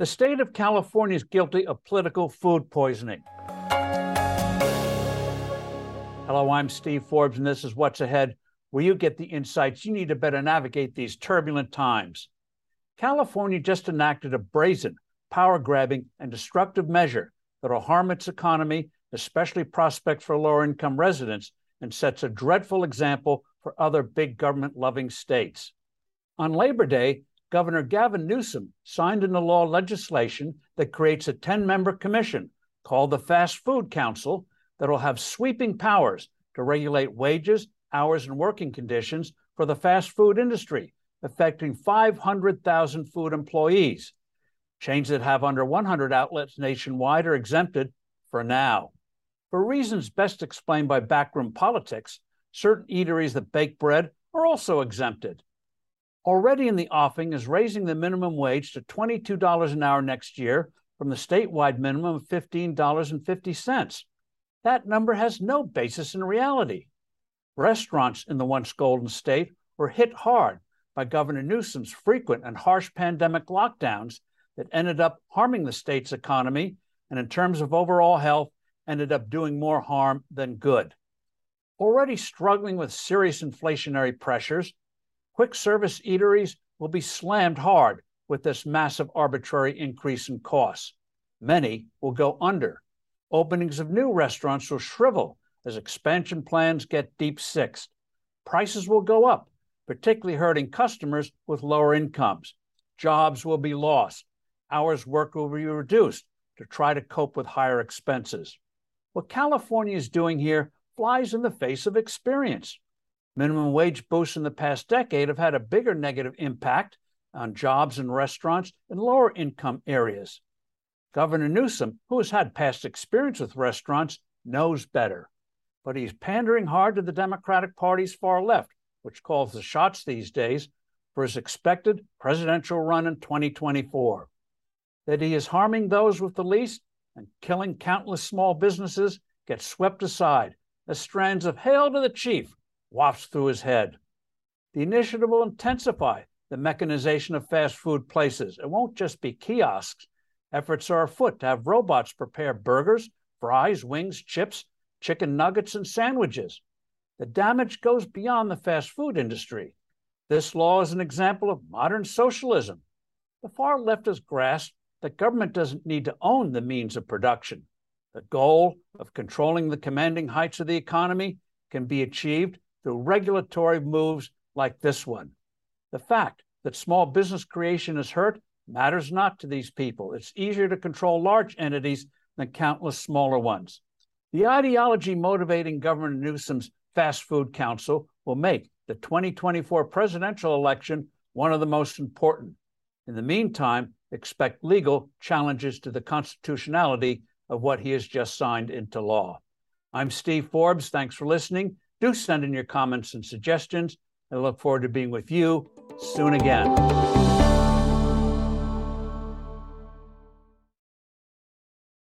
The state of California is guilty of political food poisoning. Hello, I'm Steve Forbes, and this is What's Ahead, where you get the insights you need to better navigate these turbulent times. California just enacted a brazen, power grabbing, and destructive measure that will harm its economy, especially prospects for lower income residents, and sets a dreadful example for other big government loving states. On Labor Day, Governor Gavin Newsom signed into law legislation that creates a 10 member commission called the Fast Food Council that will have sweeping powers to regulate wages, hours, and working conditions for the fast food industry, affecting 500,000 food employees. Chains that have under 100 outlets nationwide are exempted for now. For reasons best explained by backroom politics, certain eateries that bake bread are also exempted. Already in the offing is raising the minimum wage to $22 an hour next year from the statewide minimum of $15.50. That number has no basis in reality. Restaurants in the once golden state were hit hard by Governor Newsom's frequent and harsh pandemic lockdowns that ended up harming the state's economy and, in terms of overall health, ended up doing more harm than good. Already struggling with serious inflationary pressures, quick service eateries will be slammed hard with this massive arbitrary increase in costs. Many will go under. Openings of new restaurants will shrivel as expansion plans get deep sixed. Prices will go up, particularly hurting customers with lower incomes. Jobs will be lost. Hours worked will be reduced to try to cope with higher expenses. What California is doing here flies in the face of experience. Minimum wage boosts in the past decade have had a bigger negative impact on jobs and restaurants in lower income areas. Governor Newsom, who has had past experience with restaurants, knows better. But he's pandering hard to the Democratic Party's far left, which calls the shots these days for his expected presidential run in 2024. That he is harming those with the least and killing countless small businesses gets swept aside as strands of hail to the chief wafts through his head. The initiative will intensify the mechanization of fast food places. It won't just be kiosks. Efforts are afoot to have robots prepare burgers, fries, wings, chips, chicken nuggets, and sandwiches. The damage goes beyond the fast food industry. This law is an example of modern socialism. The far left has grasped that government doesn't need to own the means of production. The goal of controlling the commanding heights of the economy can be achieved through regulatory moves like this one. The fact that small business creation is hurt matters not to these people. It's easier to control large entities than countless smaller ones. The ideology motivating Governor Newsom's Fast Food Council will make the 2024 presidential election one of the most important. In the meantime, expect legal challenges to the constitutionality of what he has just signed into law. I'm Steve Forbes. Thanks for listening. Do send in your comments and suggestions. I look forward to being with you soon again.